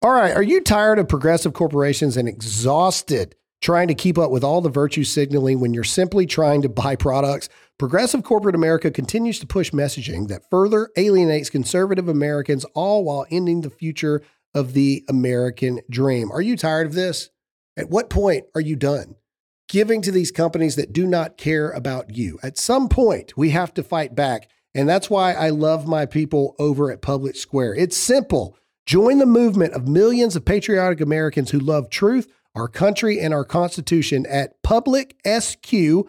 All right. Are you tired of progressive corporations and exhausted trying to keep up with all the virtue signaling when you're simply trying to buy products? Progressive corporate America continues to push messaging that further alienates conservative Americans, all while ending the future of the American dream. Are you tired of this? At what point are you done? Giving to these companies that do not care about you. At some point, we have to fight back. And that's why I love my people over at Public Square. It's simple. Join the movement of millions of patriotic Americans who love truth, our country, and our Constitution at publicsq.com.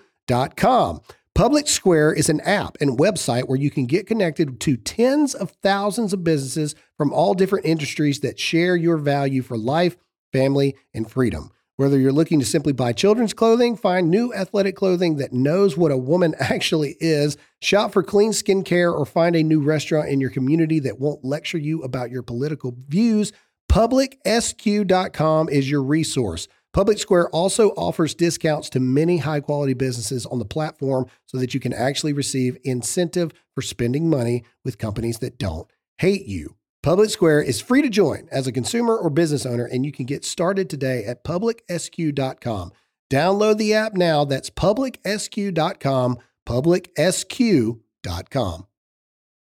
Public Square is an app and website where you can get connected to tens of thousands of businesses from all different industries that share your value for life, family, and freedom. Whether you're looking to simply buy children's clothing, find new athletic clothing that knows what a woman actually is, shop for clean skincare, or find a new restaurant in your community that won't lecture you about your political views, publicsq.com is your resource. Public Square also offers discounts to many high quality businesses on the platform so that you can actually receive incentive for spending money with companies that don't hate you. Public Square is free to join as a consumer or business owner, and you can get started today at publicsq.com. Download the app now. That's publicsq.com, publicsq.com.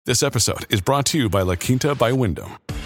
This episode is brought to you by La Quinta by Wyndham.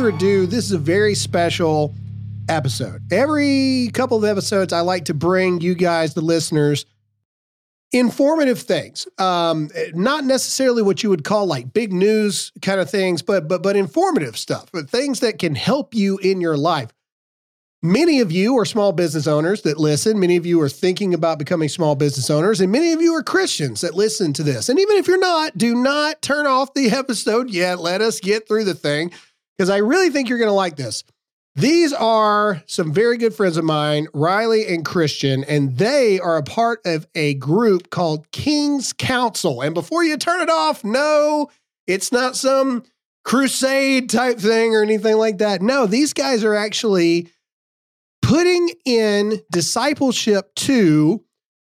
further ado, this is a very special episode. Every couple of episodes, I like to bring you guys, the listeners, informative things. Um, not necessarily what you would call like big news kind of things, but but but informative stuff, but things that can help you in your life. Many of you are small business owners that listen. Many of you are thinking about becoming small business owners, and many of you are Christians that listen to this. And even if you're not, do not turn off the episode yet. Let us get through the thing because I really think you're going to like this. These are some very good friends of mine, Rylee and Christian, and they are a part of a group called King's Council. And before you turn it off, no, it's not some crusade type thing or anything like that. No, these guys are actually putting in discipleship to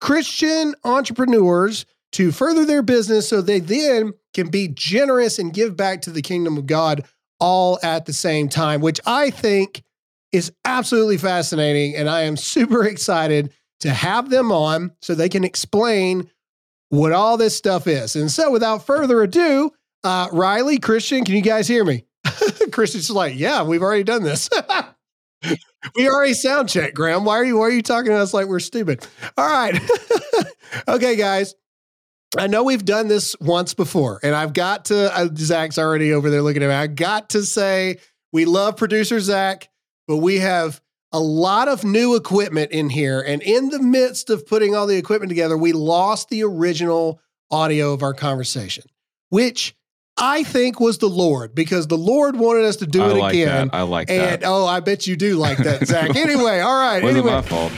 Christian entrepreneurs to further their business so they then can be generous and give back to the kingdom of God all at the same time, which I think is absolutely fascinating. And I am super excited to have them on so they can explain what all this stuff is. And so, without further ado, uh, Rylee, Christian, can you guys hear me? Christian's like, yeah, we've already done this. we already sound check, Graham. Why are you why are you talking to us like we're stupid? All right. okay, guys. I know we've done this once before, and I've got to uh, Zach's already over there looking at me. I got to say we love producer Zach, but we have a lot of new equipment in here. And in the midst of putting all the equipment together, we lost the original audio of our conversation, which I think was the Lord because the Lord wanted us to do I it like again. that. I like and that. oh, I bet you do like that, Zach. anyway, all right. Wasn't anyway, my fault.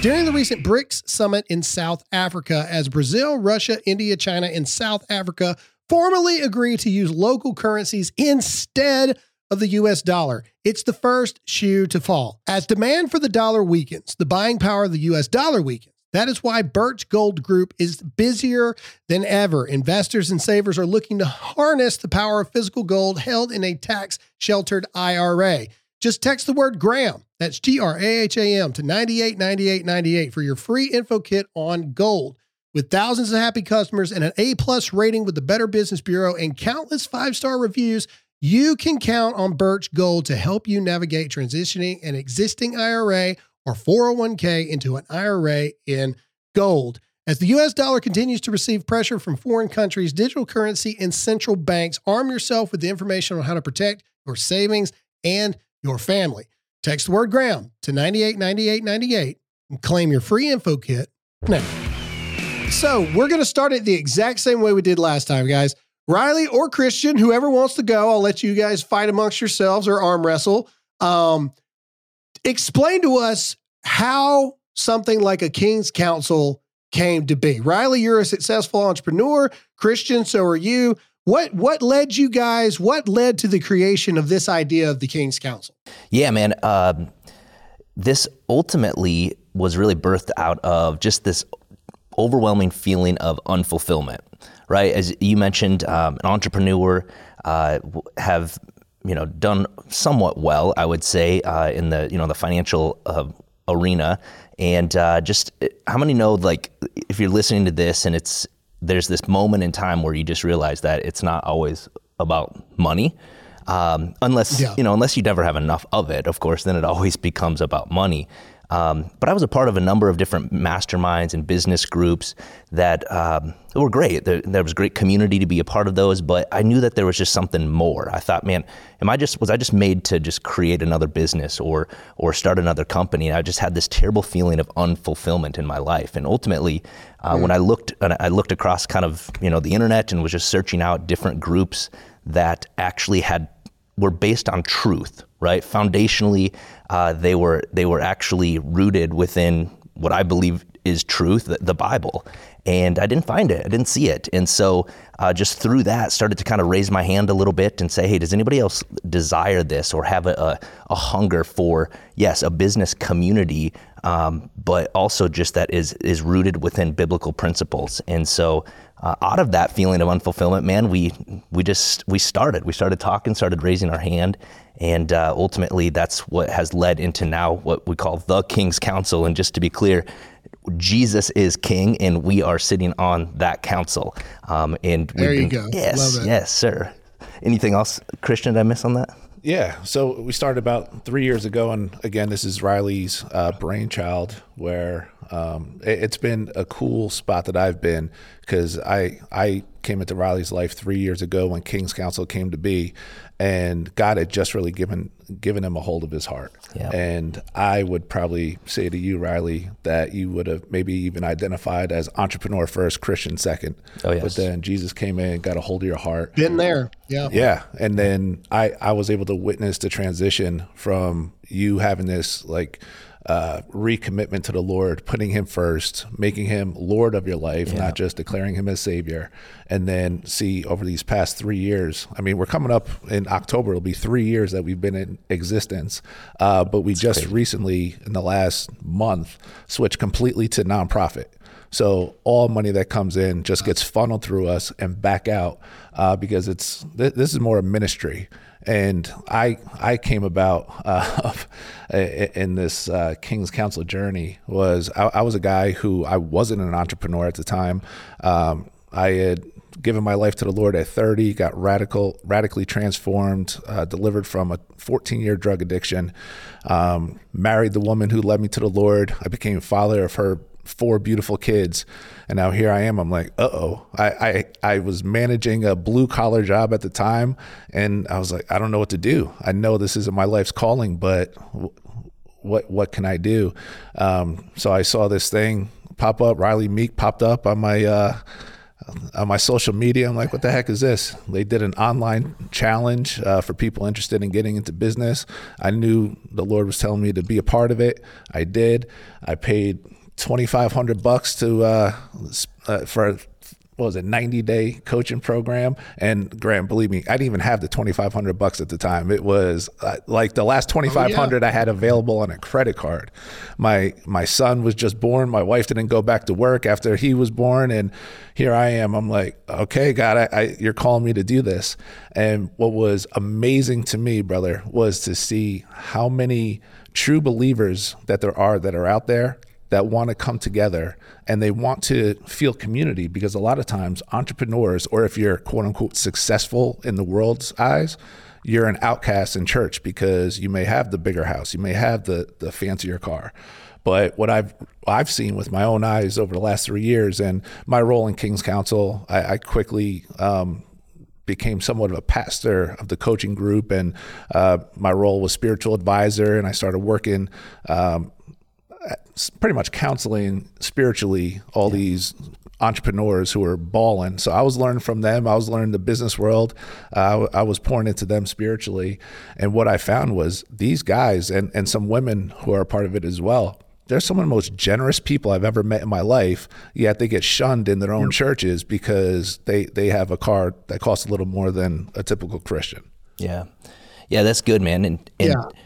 During the recent BRICS summit in South Africa, as Brazil, Russia, India, China, and South Africa formally agreed to use local currencies instead of the US dollar, it's the first shoe to fall. As demand for the dollar weakens, the buying power of the US dollar weakens. That is why Birch Gold Group is busier than ever. Investors and savers are looking to harness the power of physical gold held in a tax sheltered IRA. Just text the word Graham, that's G R A H A M, to 989898 for your free info kit on gold. With thousands of happy customers and an A plus rating with the Better Business Bureau and countless five star reviews, you can count on Birch Gold to help you navigate transitioning an existing IRA or 401k into an IRA in gold. As the US dollar continues to receive pressure from foreign countries, digital currency, and central banks, arm yourself with the information on how to protect your savings and your family. Text the word Graham to 989898 and claim your free info kit now. So, we're going to start it the exact same way we did last time, guys. Rylee or Christian, whoever wants to go, I'll let you guys fight amongst yourselves or arm wrestle. Um, explain to us how something like a King's Council came to be. Rylee, you're a successful entrepreneur. Christian, so are you. What what led you guys? What led to the creation of this idea of the King's Council? Yeah, man. Um, this ultimately was really birthed out of just this overwhelming feeling of unfulfillment, right? As you mentioned, um, an entrepreneur uh, have you know done somewhat well, I would say, uh, in the you know the financial uh, arena, and uh, just how many know like if you're listening to this and it's there's this moment in time where you just realize that it's not always about money. Um, unless yeah. you know, unless you never have enough of it, of course, then it always becomes about money. Um, but I was a part of a number of different masterminds and business groups that um, were great. There, there, was great community to be a part of those, but I knew that there was just something more. I thought, man, am I just was I just made to just create another business or or start another company? And I just had this terrible feeling of unfulfillment in my life. And ultimately, uh, mm. when I looked I looked across kind of you know the internet and was just searching out different groups that actually had were based on truth, right? Foundationally, uh, they were they were actually rooted within what I believe is truth, the, the Bible. And I didn't find it. I didn't see it. And so, uh, just through that, started to kind of raise my hand a little bit and say, "Hey, does anybody else desire this or have a, a, a hunger for yes, a business community, um, but also just that is is rooted within biblical principles?" And so, uh, out of that feeling of unfulfillment, man, we we just we started. We started talking, started raising our hand, and uh, ultimately that's what has led into now what we call the King's Council. And just to be clear, Jesus is King, and we are sitting on that council. Um, and there you been, go. Yes, yes, sir. Anything else, Christian? Did I miss on that? Yeah, so we started about three years ago, and again, this is Rylee's uh, brainchild. Where um, it, has been a cool spot that I've been because I I came into Rylee's life three years ago when King's Council came to be, and God had just really given given him a hold of his heart. Yeah. And I would probably say to you, Rylee, that you would have maybe even identified as entrepreneur first, Christian second. Oh yes. But then Jesus came in and got a hold of your heart. Been there. Yeah. Yeah. And then I I was able to witness the transition from you having this like uh, recommitment to the Lord, putting Him first, making Him Lord of your life, yeah. not just declaring Him as Savior. And then see over these past three years, I mean, we're coming up in October, it'll be three years that we've been in existence. Uh, but we That's just crazy. recently, in the last month, switched completely to nonprofit. So all money that comes in just gets funneled through us and back out uh, because it's th- this is more a ministry and I I came about uh, in this uh, King's Council journey was I, I, was a guy who I wasn't an entrepreneur at the time. Um, I had given my life to the Lord at 30, got radical radically transformed, uh, delivered from a 14 year drug addiction, um, married the woman who led me to the Lord. I became father of her four beautiful kids. And now here I am. I'm like, uh oh. I, I, I was managing a blue collar job at the time. And I was like, I don't know what to do. I know this isn't my life's calling, but what, what can I do? Um, so I saw this thing pop up. Rylee Meek popped up on my, uh, on my social media. I'm like, what the heck is this? They did an online challenge uh, for people interested in getting into business. I knew the Lord was telling me to be a part of it. I did. I paid 2500 bucks to uh, uh, for what was it 90 day coaching program? And grant believe me i didn't even have the 2500 bucks at the time. It was uh, like the last 2500 oh, yeah. i had available on a credit card. My my son was just born. My wife didn't go back to work after he was born and here i am. I'm like okay god I, I, you're calling me to do this. And what was amazing to me brother was to see how many true believers that there are that are out there that want to come together and they want to feel community because a lot of times entrepreneurs, or if you're quote unquote successful in the world's eyes, you're an outcast in church because you may have the bigger house, you may have the, the fancier car. But what I've I've seen with my own eyes over the last three years, and my role in King's Council, I, I quickly um, became somewhat of a pastor of the coaching group, and uh, my role was spiritual advisor, and I started working. Um, pretty much counseling spiritually all yeah. these entrepreneurs who are balling. So I was learning from them. I was learning the business world. Uh, I was pouring into them spiritually. And what I found was these guys and, and some women who are a part of it as well. They're some of the most generous people I've ever met in my life, yet they get shunned in their own yep. churches because they, they have a car that costs a little more than a typical Christian. Yeah. Yeah, that's good, man. And, and yeah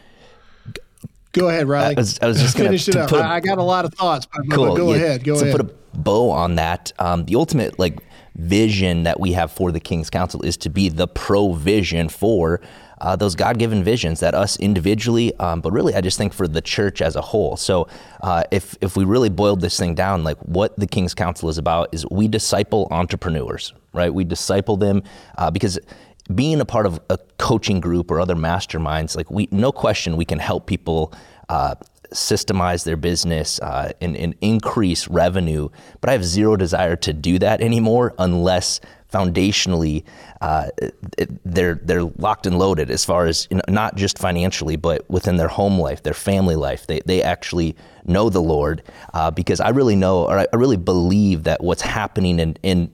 Go ahead, Rylee. I was, I was just going to finish it up. I got a lot of thoughts, but, cool. go yeah, ahead. Go to ahead. put a bow on that, um, the ultimate like vision that we have for the King's Council is to be the provision for uh, those God-given visions that us individually, um, but really, I just think for the church as a whole. So, uh, if if we really boiled this thing down, like what the King's Council is about is we disciple entrepreneurs, right? We disciple them uh, because being a part of a coaching group or other masterminds, like we, no question, we can help people uh, systemize their business uh, and, and, increase revenue. But I have zero desire to do that anymore unless foundationally uh, they're they're locked and loaded as far as you know, not just financially, but within their home life, their family life. They they actually know the Lord uh, because I really know or I, really believe that what's happening in in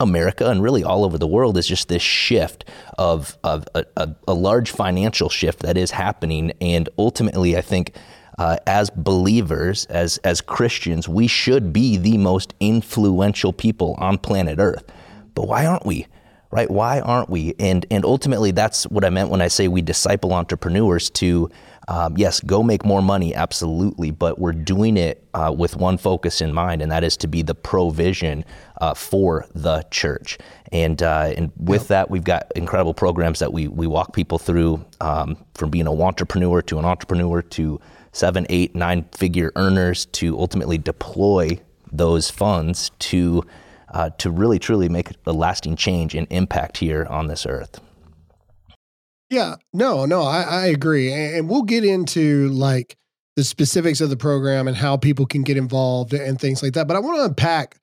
America and really all over the world is just this shift of, of a, a, a large financial shift that is happening. And ultimately, I think uh, as believers, as, as Christians, we should be the most influential people on planet Earth. But why aren't we? Right? Why aren't we? And and ultimately, that's what I meant when I say we disciple entrepreneurs to um, yes, go make more money, absolutely, but we're doing it uh, with one focus in mind, and that is to be the provision uh, for the church. And uh, and with yep. that, we've got incredible programs that we we walk people through um, from being a entrepreneur to an entrepreneur to seven, eight, nine figure earners to ultimately deploy those funds to uh, to really truly make a lasting change and impact here on this earth. Yeah, no, no, I, I agree. And we'll get into like the specifics of the program and how people can get involved and things like that. But I want to unpack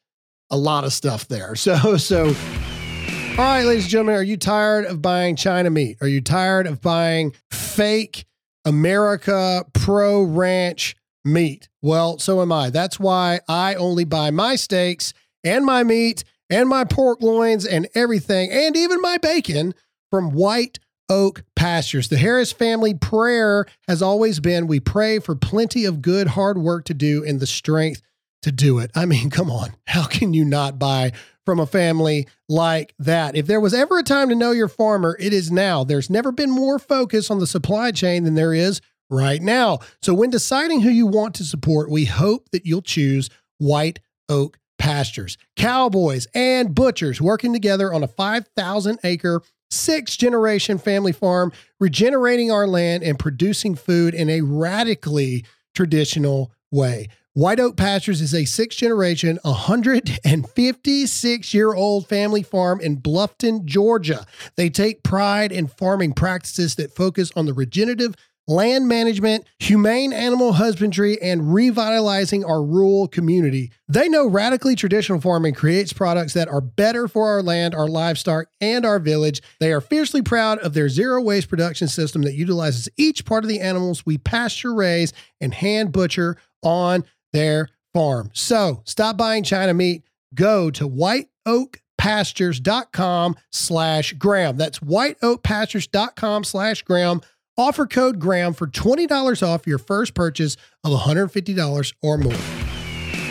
a lot of stuff there. So, so, all right, ladies and gentlemen, are you tired of buying China meat? Are you tired of buying fake America Pro Ranch meat? Well, so am I. That's why I only buy my steaks and my meat and my pork loins and everything, and even my bacon from White Oak Pastures. The Harris family prayer has always been we pray for plenty of good, hard work to do and the strength to do it. I mean, come on. How can you not buy from a family like that? If there was ever a time to know your farmer, it is now. There's never been more focus on the supply chain than there is right now. So when deciding who you want to support, we hope that you'll choose White Oak Pastures. Cowboys and butchers working together on a 5,000 acre six generation family farm, regenerating our land and producing food in a radically traditional way. White Oak Pastures is a six generation, 156 year old family farm in Bluffton, Georgia. They take pride in farming practices that focus on the regenerative land management, humane animal husbandry, and revitalizing our rural community. They know radically traditional farming creates products that are better for our land, our livestock, and our village. They are fiercely proud of their zero waste production system that utilizes each part of the animals we pasture raise and hand butcher on their farm. So stop buying China meat. Go to whiteoakpastures.com slash Graham. That's whiteoakpastures.com slash Graham. Offer code Graham for $20 off your first purchase of $150 or more.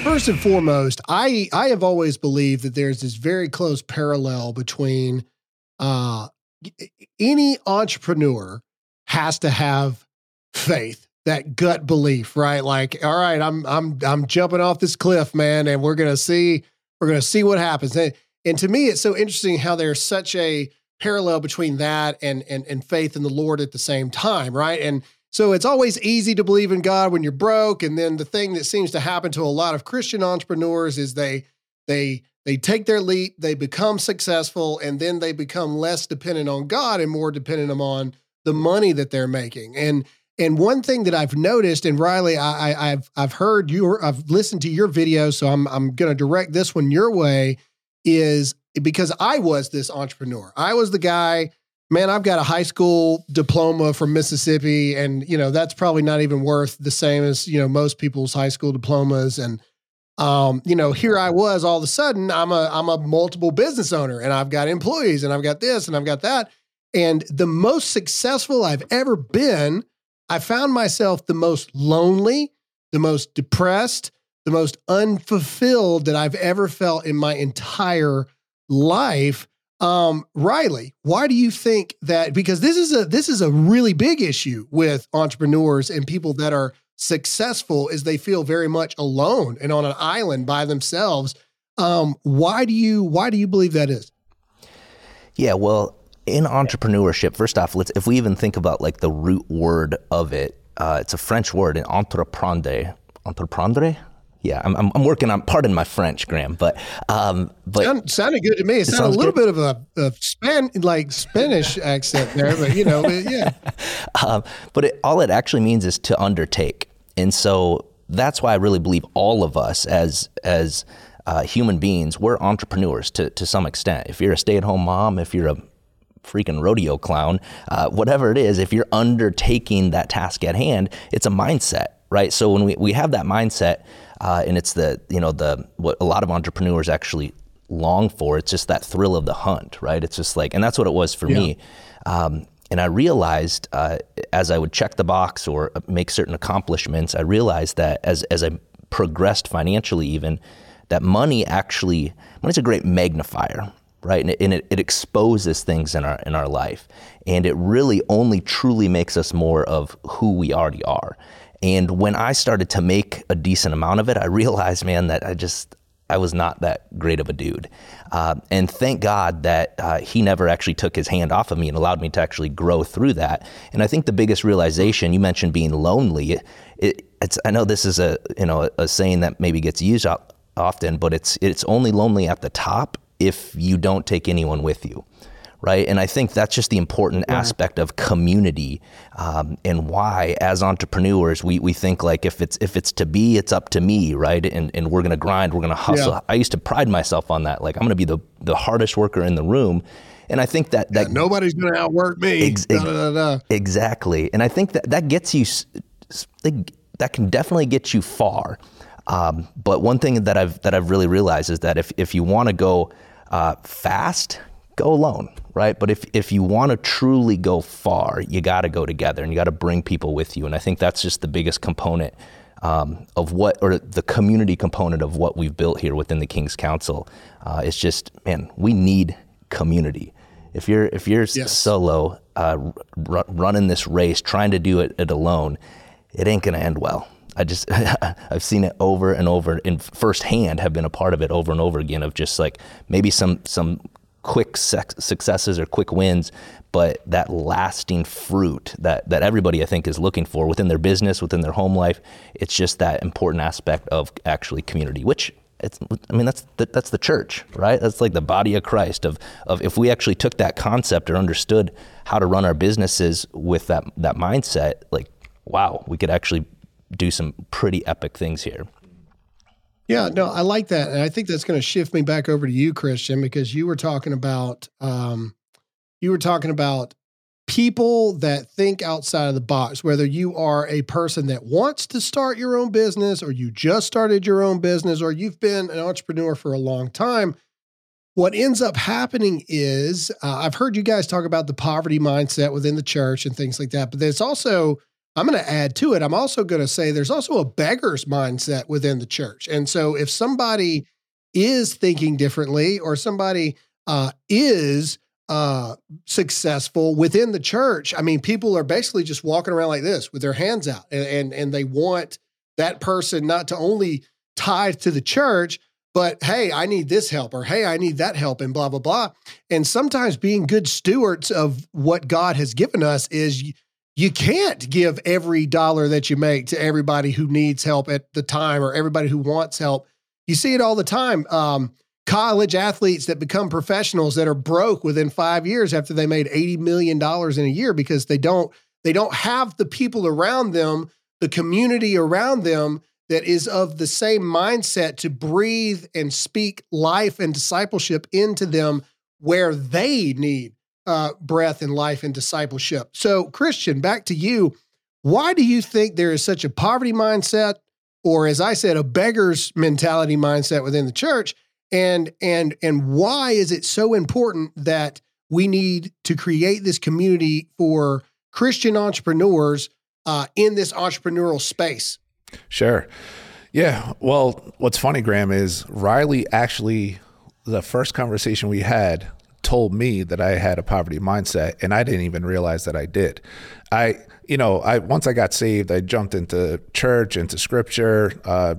First and foremost, I I have always believed that there's this very close parallel between uh, any entrepreneur has to have faith, that gut belief, right? Like, all right, I'm I'm I'm jumping off this cliff, man, and we're gonna see we're gonna see what happens. And, and to me, it's so interesting how there's such a parallel between that and and and faith in the Lord at the same time, right? And so it's always easy to believe in God when you're broke, and then the thing that seems to happen to a lot of Christian entrepreneurs is they they they take their leap, they become successful, and then they become less dependent on God and more dependent on the money that they're making. And And one thing that I've noticed, and Rylee, I, have I've heard you, I've listened to your videos, so I'm I'm going to direct this one your way. Is because I was this entrepreneur. I was the guy. Man, I've got a high school diploma from Mississippi, and you know that's probably not even worth the same as you know most people's high school diplomas. And um, you know, here I was all of a sudden, I'm a I'm a multiple business owner, and I've got employees, and I've got this, and I've got that. And the most successful I've ever been I found myself the most lonely, the most depressed, the most unfulfilled that I've ever felt in my entire life. Um, Rylee, why do you think that? Because this is a this is a really big issue with entrepreneurs and people that are successful is they feel very much alone and on an island by themselves. Um, why do you why do you believe that is? Yeah, well, in entrepreneurship, first off, let's if we even think about like the root word of it, uh, it's a French word, in entreprendre. Entreprendre? Yeah, I'm, I'm, I'm, working on. Pardon my French, Graham, but um, but Sound, sounded good to me. It, it sounded a little good. bit of a, a span like Spanish accent there, but you know, yeah. Um, but it, all it actually means is to undertake, and so that's why I really believe all of us as as uh, human beings, we're entrepreneurs to to some extent. If you're a stay at home mom, if you're a freaking rodeo clown, uh, whatever it is, if you're undertaking that task at hand, it's a mindset, right? So when we, we have that mindset, uh, and it's the, you know, the, what a lot of entrepreneurs actually long for, it's just that thrill of the hunt, right? It's just like, and that's what it was for yeah. me. Um, and I realized uh, as I would check the box or make certain accomplishments, I realized that as, as I progressed financially, even, that money actually, money's a great magnifier right? And, it, and it, it, exposes things in our in our life, and it really only truly makes us more of who we already are. And when I started to make a decent amount of it, I realized, man, that I just I was not that great of a dude. Uh, and thank God that uh, he never actually took his hand off of me and allowed me to actually grow through that. And I think the biggest realization you mentioned being lonely. It, it, it's I know this is a you know a saying that maybe gets used often, but it's it's only lonely at the top if you don't take anyone with you right? And I think that's just the important yeah. aspect of community, um, and why, as entrepreneurs, we, we think like if it's if it's to be, it's up to me, right? And and we're gonna grind, we're gonna hustle. Yeah. I used to pride myself on that. Like I'm gonna be the the hardest worker in the room. And I think that that yeah, nobody's going to outwork me. Ex- da, da, da, exactly. And I think that that gets you that can definitely get you far. Um, but one thing that I've that I've really realized is that if if you want to go uh, fast, go alone, right? But if, if you want to truly go far, you got to go together and you got to bring people with you. And I think that's just the biggest component um, of what, or the community component of what we've built here within the King's Council. Uh, it's just, man, we need community. If you're if you're yes. solo uh, r- running this race, trying to do it, it alone, it ain't gonna end well. I just I've seen it over and over in firsthand. Have been a part of it over and over again. Of just like maybe some some quick successes or quick wins, but that lasting fruit that that everybody I think is looking for within their business, within their home life. It's just that important aspect of actually community, which it's, I mean, that's the, that's the church, right? That's like the body of Christ. Of, of if we actually took that concept or understood how to run our businesses with that that mindset, like wow, we could actually do some pretty epic things here. Yeah, no, I like that, and I think that's going to shift me back over to you, Christian, because you were talking about um, you were talking about people that think outside of the box. Whether you are a person that wants to start your own business, or you just started your own business, or you've been an entrepreneur for a long time. What ends up happening is uh, I've heard you guys talk about the poverty mindset within the church and things like that, but there's also I'm going to add to it. I'm also going to say there's also a beggar's mindset within the church. And so if somebody is thinking differently or somebody uh, is uh, successful within the church, I mean, people are basically just walking around like this with their hands out and, and, and they want that person not to only tie to the church, but hey, I need this help or hey, I need that help and blah, blah, blah. And sometimes being good stewards of what God has given us is you can't give every dollar that you make to everybody who needs help at the time or everybody who wants help. You see it all the time. Um, college athletes that become professionals that are broke within five years after they made $80 million in a year because they don't They don't have the people around them, the community around them that is of the same mindset to breathe and speak life and discipleship into them where they need uh, breath and life and discipleship. So, Christian, back to you. Why do you think there is such a poverty mindset, or as I said, a beggar's mentality mindset within the church? And and and why is it so important that we need to create this community for Christian entrepreneurs uh, in this entrepreneurial space? Sure. Yeah. Well, what's funny, Graham, is Rylee actually, the first conversation we had, told me that I had a poverty mindset, and I didn't even realize that I did. I, you know, I once I got saved, I jumped into church, into scripture, uh,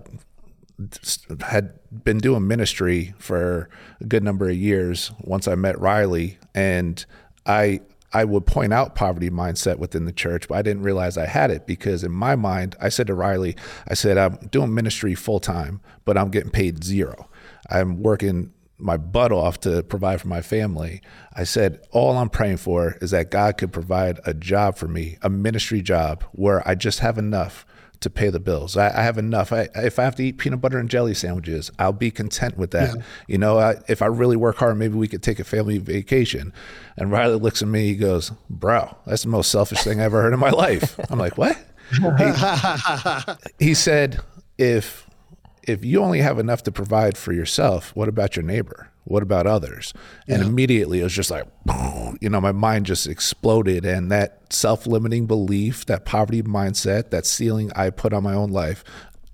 had been doing ministry for a good number of years once I met Rylee, and I I would point out poverty mindset within the church, but I didn't realize I had it because in my mind, I said to Rylee, I said, I'm doing ministry full time, but I'm getting paid zero. I'm working my butt off to provide for my family. I said, all I'm praying for is that God could provide a job for me, a ministry job where I just have enough to pay the bills. I, I have enough. I, if I have to eat peanut butter and jelly sandwiches, I'll be content with that. Yeah. You know, I, if I really work hard, maybe we could take a family vacation. And Rylee looks at me, he goes, Bro, that's the most selfish thing I ever heard in my life. I'm like, What? he, he said, If if you only have enough to provide for yourself, what about your neighbor? What about others? Yeah. And immediately it was just like, you know, my mind just exploded. And that self limiting belief, that poverty mindset, that ceiling I put on my own life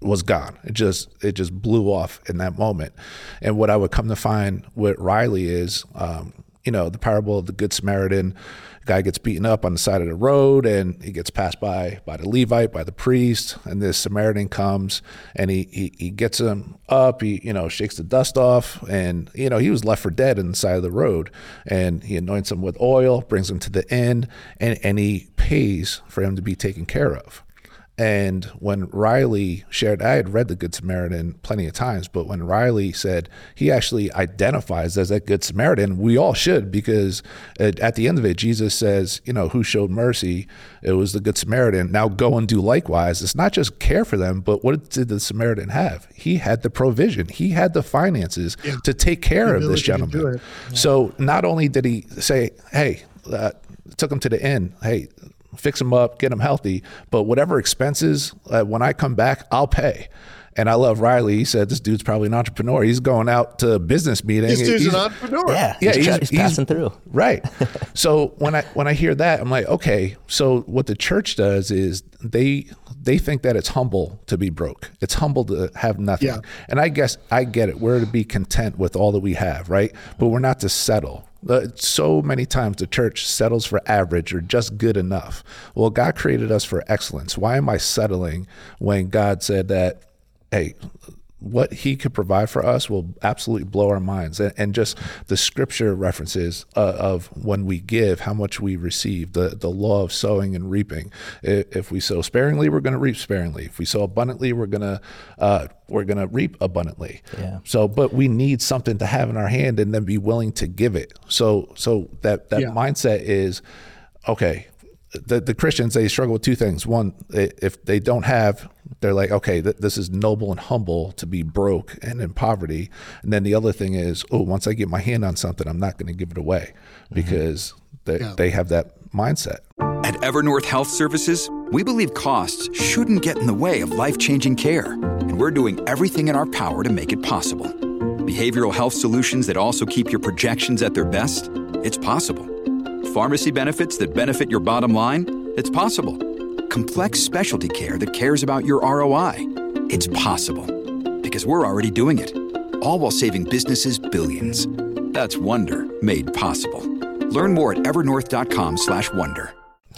was gone. It just it just blew off in that moment. And what I would come to find with Rylee is, um, you know, the parable of the Good Samaritan guy gets beaten up on the side of the road and he gets passed by by the Levite, by the priest, and this Samaritan comes and he, he, he gets him up, he, you know, shakes the dust off and, you know, he was left for dead on the side of the road and he anoints him with oil, brings him to the inn and, and he pays for him to be taken care of. And when Rylee shared, I had read the Good Samaritan plenty of times, but when Rylee said he actually identifies as that Good Samaritan, we all should, because at the end of it, Jesus says, you know, who showed mercy? It was the Good Samaritan. Now go and do likewise. It's not just care for them, but what did the Samaritan have? He had the provision, he had the finances yeah. to take care of this gentleman. Yeah. So not only did he say, hey, uh, took him to the inn, hey, fix them up, get them healthy. But whatever expenses, uh, when I come back, I'll pay. And I love Rylee. He said, "This dude's probably an entrepreneur. He's going out to business meetings. This dude's he's, an entrepreneur. Yeah, yeah, he's, he's, he's passing through. Right. so when I when I hear that, I'm like, okay. So what the church does is they they think that it's humble to be broke. It's humble to have nothing. Yeah. And I guess I get it. We're to be content with all that we have, right? But we're not to settle. Uh, so many times the church settles for average or just good enough. Well, God created us for excellence. Why am I settling when God said that, hey, what he could provide for us will absolutely blow our minds. And, and just the scripture references uh, of when we give, how much we receive, the, the law of sowing and reaping. If we sow sparingly, we're going to reap sparingly. If we sow abundantly, we're going to uh, we're going to reap abundantly. Yeah. So, but we need something to have in our hand and then be willing to give it. So, so that that yeah. mindset is okay the, the Christians they struggle with two things. One, if they don't have, they're like, okay, th- this is noble and humble to be broke and in poverty. And then the other thing is, oh, once I get my hand on something, I'm not going to give it away mm-hmm. because they, yeah. they have that mindset. At Evernorth Health Services, we believe costs shouldn't get in the way of life changing care, and we're doing everything in our power to make it possible. Behavioral health solutions that also keep your projections at their best? It's possible Pharmacy benefits that benefit your bottom line? It's possible. Complex specialty care that cares about your ROI? It's possible. Because we're already doing it. All while saving businesses billions. That's Wonder made possible. Learn more at evernorth.com/wonder.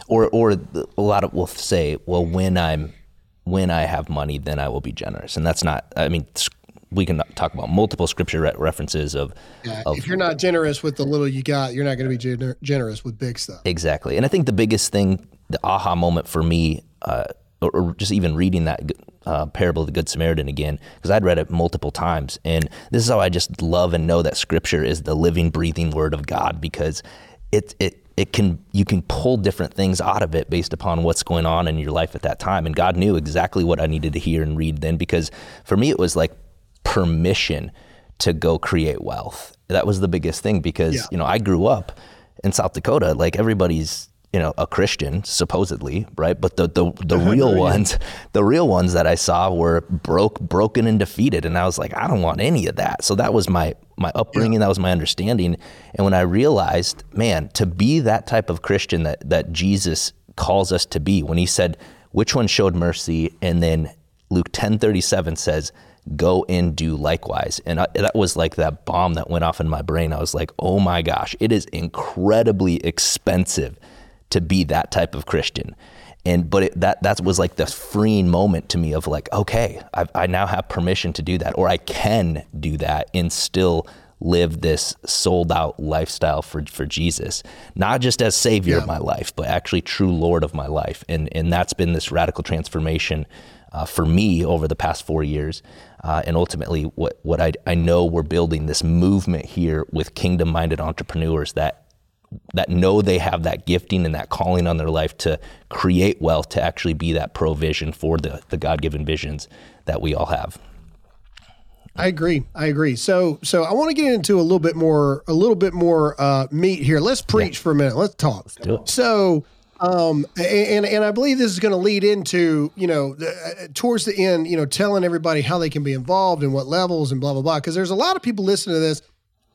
Or or a lot of will say, well, when I'm when I have money, then I will be generous, and that's not. I mean, we can talk about multiple scripture re- references of, yeah, of, if you're not generous with the little you got you're not going to be gener- generous with big stuff exactly and i think the biggest thing the aha moment for me uh, or, or, just even reading that uh, parable of the good samaritan again because i'd read it multiple times and this is how i just love and know that scripture is the living breathing word of god because it, it it can you can pull different things out of it based upon what's going on in your life at that time. And God knew exactly what I needed to hear and read then because for me it was like permission to go create wealth. That was the biggest thing because Yeah. you know I grew up in South Dakota. Like everybody's you know a Christian supposedly, right? But the the, the real ones, the real ones that I saw were broke, broken, and defeated. And I was like, I don't want any of that. So that was my my upbringing. That was my understanding. And when I realized, man, to be that type of Christian that that Jesus calls us to be, when He said, "Which one showed mercy?" and then Luke ten thirty seven says go and do likewise. And I, that was like that bomb that went off in my brain. I was like, oh my gosh, it is incredibly expensive to be that type of Christian. And but it, that that was like the freeing moment to me of like, okay, I, I now have permission to do that, or I can do that and still live this sold out lifestyle for for Jesus, not just as Savior of my life, but actually true Lord of my life. And and that's been this radical transformation uh, for me over the past four years. Uh, and ultimately, what, what I, I know we're building this movement here with kingdom minded entrepreneurs that that know they have that gifting and that calling on their life to create wealth to actually be that provision for the, the God given visions that we all have. I agree. I agree. So, so I want to get into a little bit more, a little bit more uh, meat here. Let's preach for a minute. Let's talk. do it. So, um, and and I believe this is going to lead into you know the, uh, towards the end, you know, telling everybody how they can be involved and what levels and blah blah blah. Because there's a lot of people listening to this.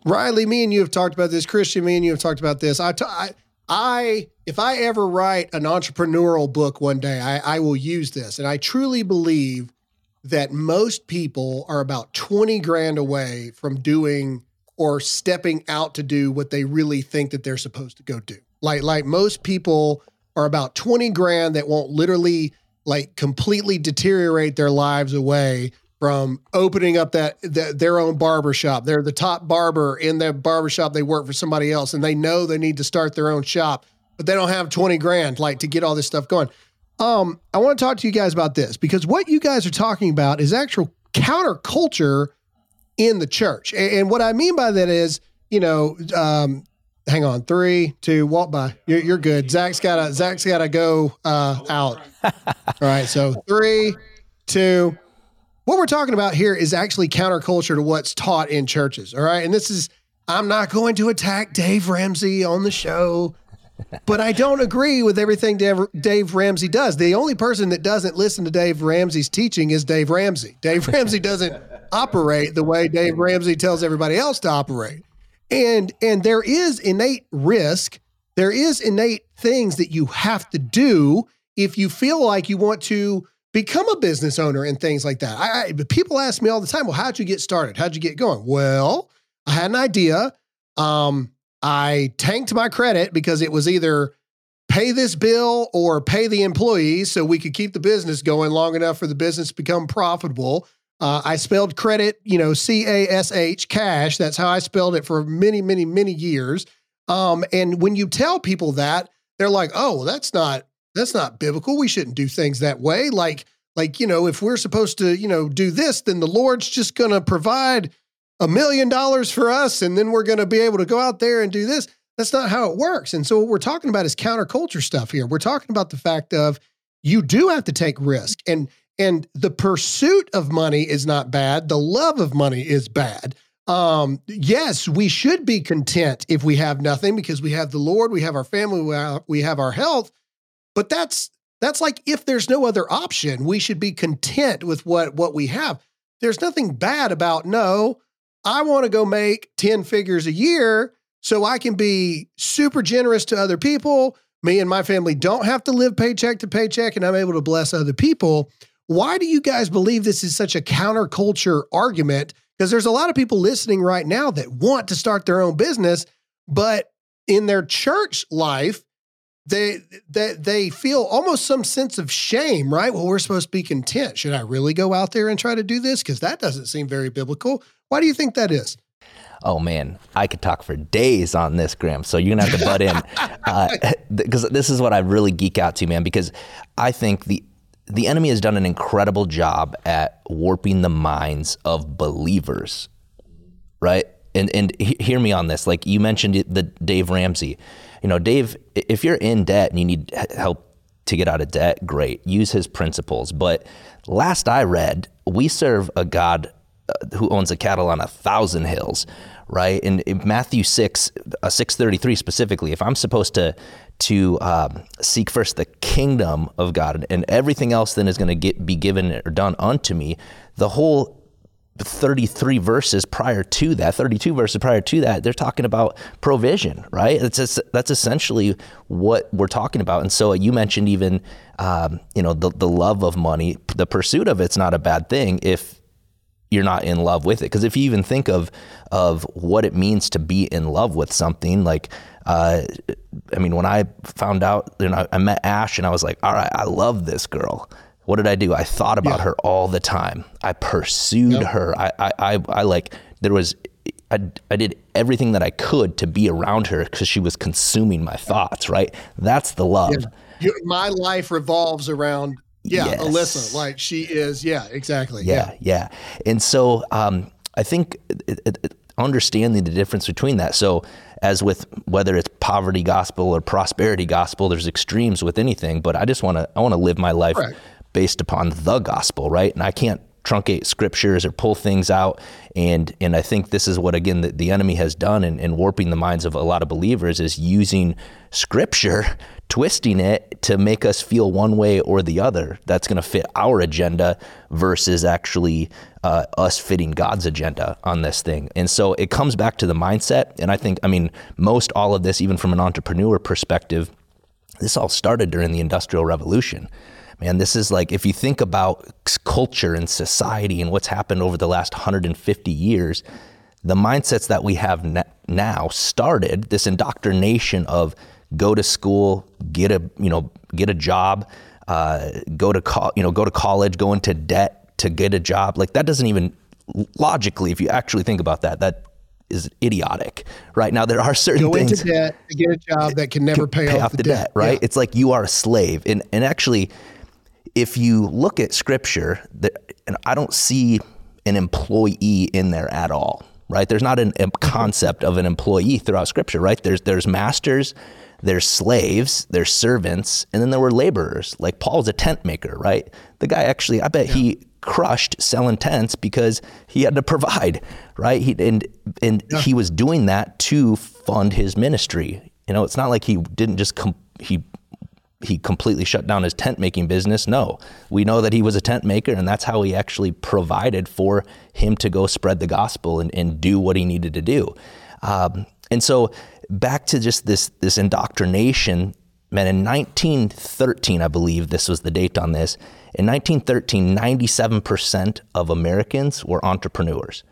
Rylee, me and you have talked about this. Christian, me and you have talked about this. I, t- I, I, if I ever write an entrepreneurial book one day, I, I will use this, and I truly believe that most people are about 20 grand away from doing or stepping out to do what they really think that they're supposed to go do. Like like most people are about 20 grand that won't literally like completely deteriorate their lives away from opening up that, that their own barber shop. They're the top barber in their barber shop. They work for somebody else and they know they need to start their own shop, but they don't have 20 grand like to get all this stuff going. Um, I want to talk to you guys about this because what you guys are talking about is actual counterculture in the church. And, and what I mean by that is, you know, um, hang on, three, two, walk by. You're, you're good. Zach's gotta Zach's gotta go uh, out. All right, so three, two. What we're talking about here is actually counterculture to what's taught in churches. All right, and this is I'm not going to attack Dave Ramsey on the show but I don't agree with everything Dave, Ramsey does. The only person that doesn't listen to Dave Ramsey's teaching is Dave Ramsey. Dave Ramsey doesn't operate the way Dave Ramsey tells everybody else to operate. And and there is innate risk. There is innate things that you have to do if you feel like you want to become a business owner and things like that. I, I people ask me all the time, "Well, how'd you get started? How'd you get going?" Well, I had an idea. Um, I tanked my credit because it was either pay this bill or pay the employees so we could keep the business going long enough for the business to become profitable. Uh, I spelled credit, you know, C A S H, cash. That's how I spelled it for many, many, many years. Um, and when you tell people that, they're like, "Oh, well, that's not that's not biblical. We shouldn't do things that way." Like, like you know, if we're supposed to, you know, do this, then the Lord's just going to provide a million dollars for us and then we're going to be able to go out there and do this. That's not how it works. And so what we're talking about is counterculture stuff here. We're talking about the fact of you do have to take risk and and the pursuit of money is not bad. The love of money is bad. Um, yes, we should be content if we have nothing because we have the Lord, we have our family, we have, we have our health. But that's that's like if there's no other option, we should be content with what what we have. There's nothing bad about no, I want to go make 10 figures a year so I can be super generous to other people. Me and my family don't have to live paycheck to paycheck and I'm able to bless other people. Why do you guys believe this is such a counterculture argument? Because there's a lot of people listening right now that want to start their own business, but in their church life, they, they they feel almost some sense of shame, right? Well, we're supposed to be content. Should I really go out there and try to do this? Because that doesn't seem very biblical. Why do you think that is? Oh man, I could talk for days on this, Graham. So you're gonna have to butt in because uh, this is what I really geek out to, man. Because I think the the enemy has done an incredible job at warping the minds of believers, right? And and he- hear me on this. Like you mentioned the Dave Ramsey. You know, Dave, if you're in debt and you need help to get out of debt, great. Use his principles. But last I read, we serve a God uh, who owns a cattle on a thousand hills, right? And Matthew six, uh, six thirty three specifically, if I'm supposed to to um, seek first the kingdom of God, and everything else then is going to be given or done unto me, the whole 33 verses prior to that, 32 verses prior to that, they're talking about provision, right? It's just, that's essentially what we're talking about. And so you mentioned even, um, you know, the, the love of money, the pursuit of it's not a bad thing if you're not in love with it. Because if you even think of of what it means to be in love with something, like, uh, I mean, when I found out, you know, I met Ash and I was like, all right, I love this girl. What did I do? I thought about her all the time. I pursued her. I, I, I, I like, there was, I, I did everything that I could to be around her because she was consuming my thoughts, right? That's the love. You, my life revolves around yeah, Yes. Alyssa. Like she is. Yeah, exactly. Yeah, yeah. And so um, I think it, it, it- understanding the difference between that. So, as with whether it's poverty gospel or prosperity gospel, there's extremes with anything. But I just want to I want to live my life. Based upon the gospel, right? And I can't truncate scriptures or pull things out. And and I think this is what again the, the enemy has done in, in warping the minds of a lot of believers is using scripture, twisting it to make us feel one way or the other. That's going to fit our agenda versus actually uh, us fitting God's agenda on this thing. And so it comes back to the mindset. And I think, I mean, most all of this, even from an entrepreneur perspective, this all started during the Industrial Revolution. Man, this is like if you think about culture and society and what's happened over the last 150 years, the mindsets that we have now started this indoctrination of go to school, get a you know get a job, uh, go to co- you know go to college, go into debt to get a job. Like that doesn't even logically, if you actually think about that, that is idiotic. Right now, there are certain Go things into debt to get a job that can never pay, off, the, debt. right? Yeah. It's like you are a slave. And and actually, if you look at scripture, and I don't see an employee in there at all, right? There's not an, a concept of an employee throughout scripture, right? There's there's masters, there's slaves, there's servants, and then there were laborers. Like Paul's a tent maker, right? The guy actually, I bet he crushed selling tents because he had to provide, right? He and and he was doing that to fund his ministry. You know, it's not like he didn't just com- he he completely shut down his tent making business. No, we know that he was a tent maker, and that's how he actually provided for him to go spread the gospel and, and do what he needed to do. Um, and so, back to just this this indoctrination, man. In 1913, I believe this was the date on this. In 1913, 97 percent of Americans were entrepreneurs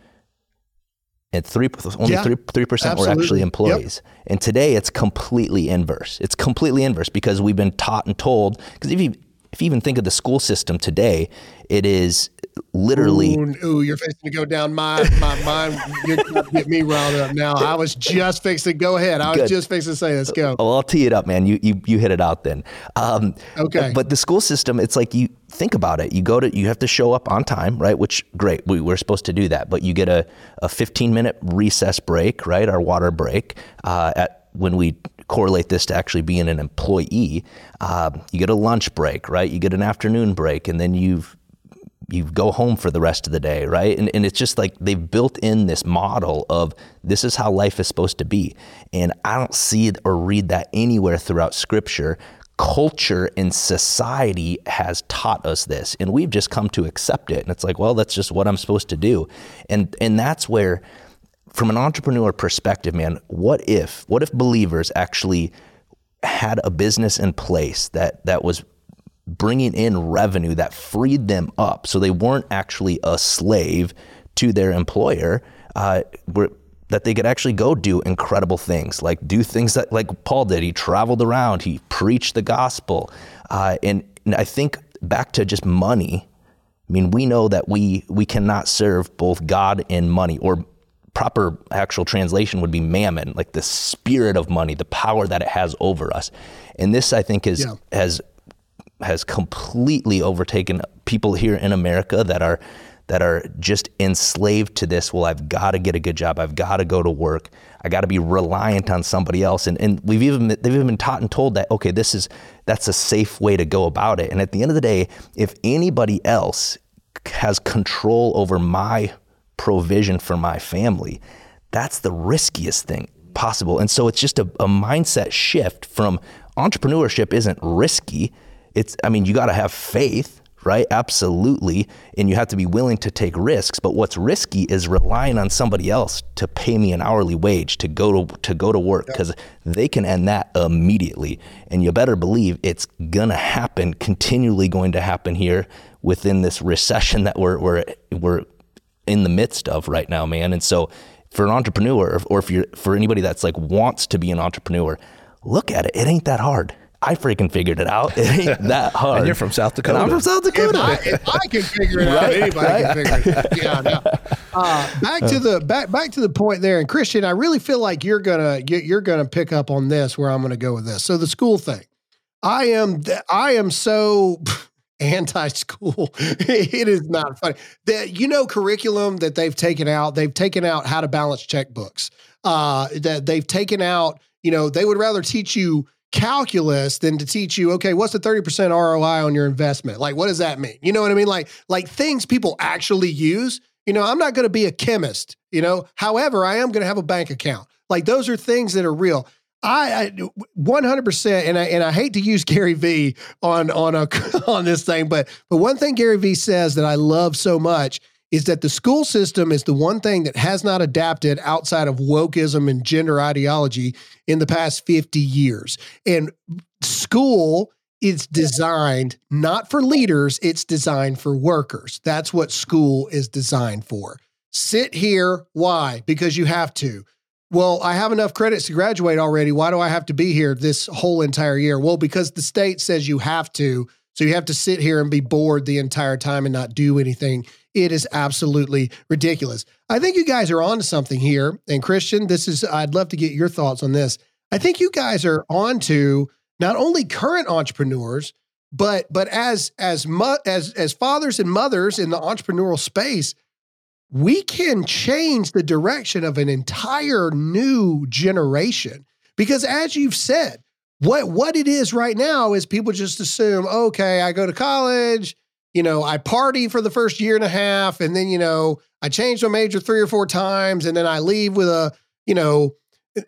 and three only Yeah, three three percent were actually Yep. employees. And today it's completely inverse. It's completely inverse because we've been taught and told. Because if you if you even think of the school system today, it is literally Ooh, ooh, you're fixing to go down my my mind. You're get me riled up now. I was just fixing. Go ahead. I was Good. just fixing to say, let's go. Oh, I'll tee it up, man. You you you hit it out then. Um, Okay. But the school system, it's like you think about it. You go to you have to show up on time, right? Which great, we, we're supposed to do that. But you get a, a 15 minute recess break, right? Our water break uh, at when we correlate this to actually being an employee. Um, you get a lunch break, right? You get an afternoon break, and then you've you go home for the rest of the day, right? And, and it's just like they've built in this model of this is how life is supposed to be. And I don't see it or read that anywhere throughout scripture. Culture and society has taught us this, and we've just come to accept it. And it's like, well, that's just what I'm supposed to do. And and that's where, from an entrepreneur perspective, man, what if what if believers actually had a business in place that that was bringing in revenue that freed them up so they weren't actually a slave to their employer uh, that they could actually go do incredible things like do things that like paul did. He traveled around. He preached the gospel. Uh, and, and i think back to just money i mean we know that we we cannot serve both god and money or proper actual translation would be mammon like the spirit of money the power that it has over us and this i think is Yeah. has has completely overtaken people here in America that are that are just enslaved to this. Well, I've got to get a good job. I've got to go to work. I got to be reliant on somebody else. And, and we've even they've even been taught and told that okay, this is that's a safe way to go about it. And at the end of the day, if anybody else has control over my provision for my family, that's the riskiest thing possible. And so it's just a, a mindset shift from entrepreneurship isn't risky. It's I mean, you got to have faith right? Absolutely. And you have to be willing to take risks. But what's risky is relying on somebody else to pay me an hourly wage to go to to go to work because they can end that immediately. And you better believe it's gonna happen, continually going to happen here within this recession that we're we're we're in the midst of right now, man. And so for an entrepreneur or if you're for anybody that's like wants to be an entrepreneur, look at it. It ain't that hard. I freaking figured it out. It ain't that hard. and you're from South Dakota. And I'm from South Dakota. If I, if I can figure it out, anybody can figure it out. Yeah, no. Uh, back to the back back to the point there, and Christian, I really feel like you're gonna you're gonna pick up on this where I'm gonna go with this. So the school thing, I am I am so anti-school. it is not funny. That you know curriculum that they've taken out. They've taken out how to balance checkbooks. Uh, that they've taken out. You know, they would rather teach you calculus than to teach you okay what's the 30% roi on your investment like what does that mean you know what i mean like like things people actually use you know i'm not going to be a chemist you know however i am going to have a bank account like those are things that are real I, I 100% and I and I hate to use Gary Vee on on a on this thing but but one thing Gary Vee says that I love so much is that the school system is the one thing that has not adapted outside of wokeism and gender ideology in the past 50 years. And school is designed not for leaders, it's designed for workers. That's what school is designed for. Sit here. Why? Because you have to. Well, I have enough credits to graduate already. Why do I have to be here this whole entire year? Well, because the state says you have to. So you have to sit here and be bored the entire time and not do anything. It is absolutely ridiculous. I think you guys are on to something here. And Christian, this is, I'd love to get your thoughts on this. I think you guys are on to not only current entrepreneurs, but but as as mu- as as fathers and mothers in the entrepreneurial space, we can change the direction of an entire new generation. Because as you've said, what what it is right now is people just assume, okay, I go to college, you know, I party for the first year and a half, and then, you know, I change my major three or four times, and then I leave with a, you know,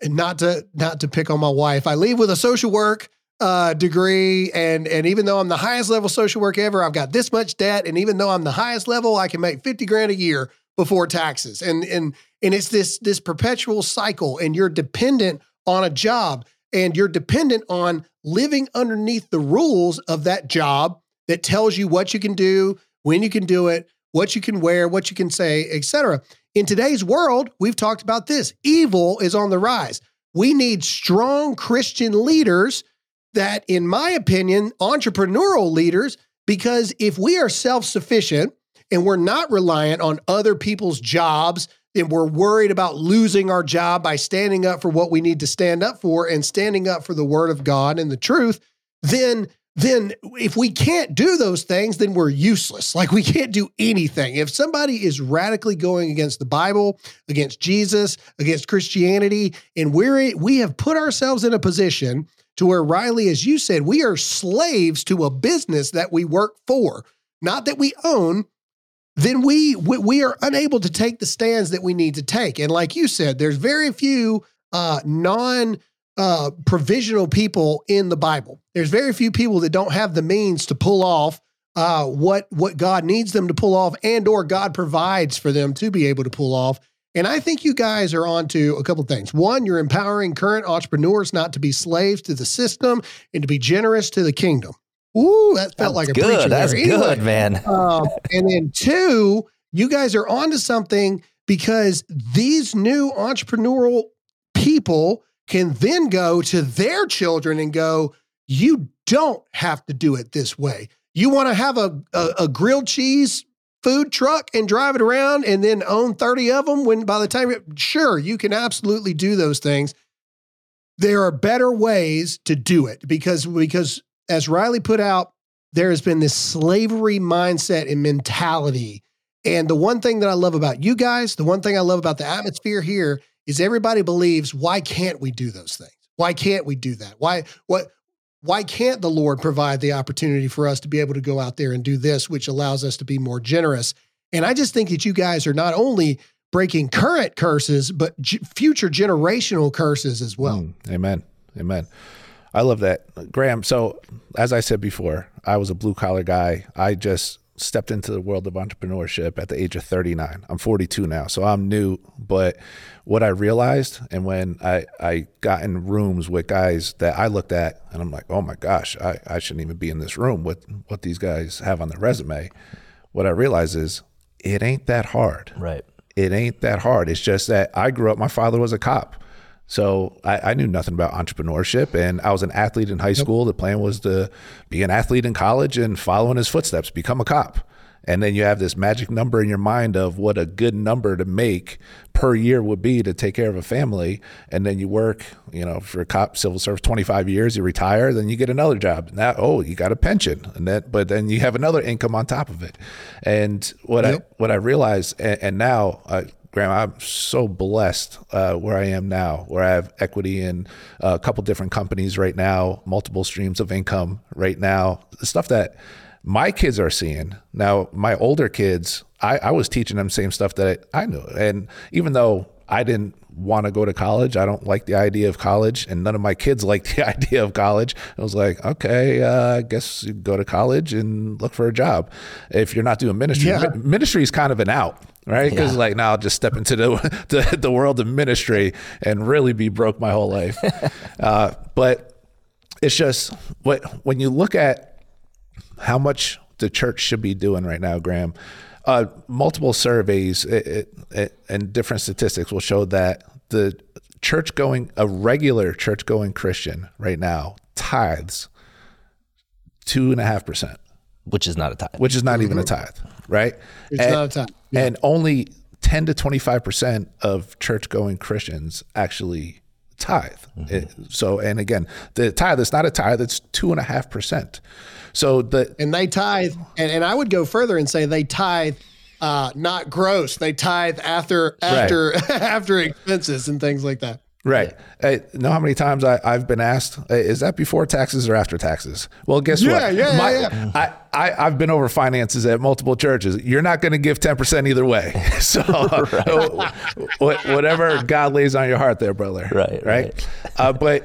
not to not to pick on my wife, I leave with a social work uh, degree, and and even though I'm the highest level social work ever, I've got this much debt, and even though I'm the highest level, I can make fifty grand a year before taxes, and and and it's this this perpetual cycle, and you're dependent on a job, and you're dependent on living underneath the rules of that job that tells you what you can do, when you can do it, what you can wear, what you can say, etc. In today's world, we've talked about this. Evil is on the rise. We need strong Christian leaders that, in my opinion, entrepreneurial leaders, because if we are self sufficient and we're not reliant on other people's jobs, and we're worried about losing our job by standing up for what we need to stand up for and standing up for the word of God and the truth, then then if we can't do those things, then we're useless. Like we can't do anything. If somebody is radically going against the Bible, against Jesus, against Christianity, and we're we have put ourselves in a position to where Rylee, as you said, we are slaves to a business that we work for, not that we own. Then we we, we are unable to take the stands that we need to take. And like you said, there's very few uh, non uh, provisional people in the Bible. There's very few people that don't have the means to pull off uh, what what God needs them to pull off, and or God provides for them to be able to pull off. And I think you guys are on to a couple things. One, you're empowering current entrepreneurs not to be slaves to the system and to be generous to the kingdom. Ooh, that felt That's like a good. preacher. That's. Anyway, good, man. um, and then two, you guys are onto something because these new entrepreneurial people can then go to their children and go, you don't have to do it this way. You want to have a, a, a grilled cheese food truck and drive it around and then own 30 of them when by the time sure you can absolutely do those things there are better ways to do it because because as Rylee put out there has been this slavery mindset and mentality And the one thing that I love about you guys, the one thing I love about the atmosphere here is everybody believes, why can't we do those things? Why can't we do that? Why what why can't the Lord provide the opportunity for us to be able to go out there and do this, which allows us to be more generous? And I just think that you guys are not only breaking current curses, but g- future generational curses as well. Mm, amen. Amen. I love that. Graham, so as I said before, I was a blue collar guy. I just stepped into the world of entrepreneurship at the age of 39. I'm 42 now, so I'm new. But what I realized, and when I, I got in rooms with guys that I looked at, and I'm like, oh my gosh, I, I shouldn't even be in this room with what these guys have on their resume. What I realized is it ain't that hard. Right. It ain't that hard. It's just that I grew up, my father was a cop. So I, I, knew nothing about entrepreneurship, and I was an athlete in high school. The plan was to be an athlete in college and follow in his footsteps, become a cop. And then you have this magic number in your mind of what a good number to make per year would be to take care of a family. And then you work, you know, for a cop, civil service, 25 years, you retire, then you get another job. Now, oh, you got a pension. And that, but then you have another income on top of it. And what yep. I, what I realized, and, and now, I, Graham, I'm so blessed uh, where I am now, where I have equity in a couple different companies right now, multiple streams of income right now, the stuff that my kids are seeing. Now, my older kids, I, I was teaching them same stuff that I knew. And even though I didn't want to go to college. I don't like the idea of college, and none of my kids like the idea of college. I was like, okay, uh, I guess you go to college and look for a job. If you're not doing ministry, yeah. ministry is kind of an out right? Because yeah. like now I'll just step into the, the, the world of ministry and really be broke my whole life. uh, but it's just what when you look at how much the church should be doing right now, Graham. Uh, multiple surveys it, it, it, and different statistics will show that the church going, a regular church going Christian right now tithes two and a half percent which is not a tithe. Which is not even a mm-hmm. tithe, right? It's and, not a tithe. Yeah. And only 10 to 25% of church going Christians actually tithe. Mm-hmm. It, so, and again, the tithe is not a tithe, it's two and a half percent. So the. And they tithe, and, and I would go further and say they tithe uh, not gross. They tithe after after right. after expenses and things like that. Right. I know how many times I, have been asked, is that before taxes or after taxes? Well, guess yeah, what? Yeah, My, yeah, I, I, I've been over finances at multiple churches. You're not going to give 10% either way. So whatever God lays on your heart there, brother. Right. Right. right. Uh, but,